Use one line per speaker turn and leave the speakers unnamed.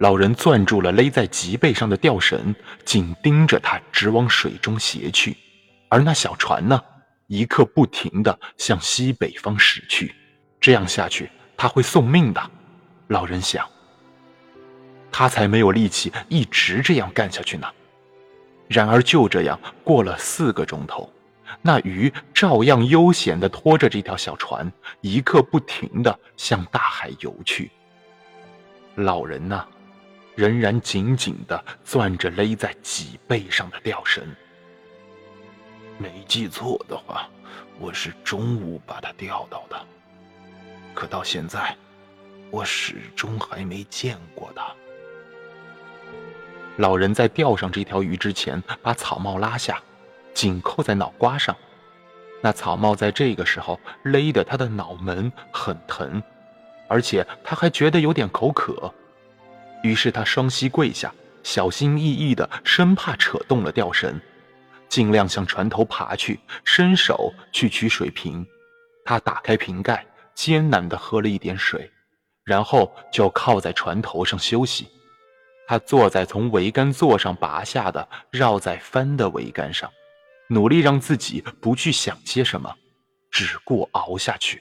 老人攥住了勒在脊背上的吊绳，紧盯着他直往水中斜去。而那小船呢，一刻不停地向西北方驶去。这样下去，他会送命的。老人想。他才没有力气一直这样干下去呢。然而就这样过了四个钟头，那鱼照样悠闲地拖着这条小船，一刻不停地向大海游去。老人呢？仍然紧紧地攥着勒在脊背上的吊绳。
没记错的话，我是中午把它钓到的。可到现在，我始终还没见过它。
老人在钓上这条鱼之前，把草帽拉下，紧扣在脑瓜上。那草帽在这个时候勒得他的脑门很疼，而且他还觉得有点口渴。于是他双膝跪下，小心翼翼的，生怕扯动了吊绳，尽量向船头爬去，伸手去取水瓶。他打开瓶盖，艰难的喝了一点水，然后就靠在船头上休息。他坐在从桅杆座上拔下的绕在帆的桅杆上，努力让自己不去想些什么，只顾熬下去。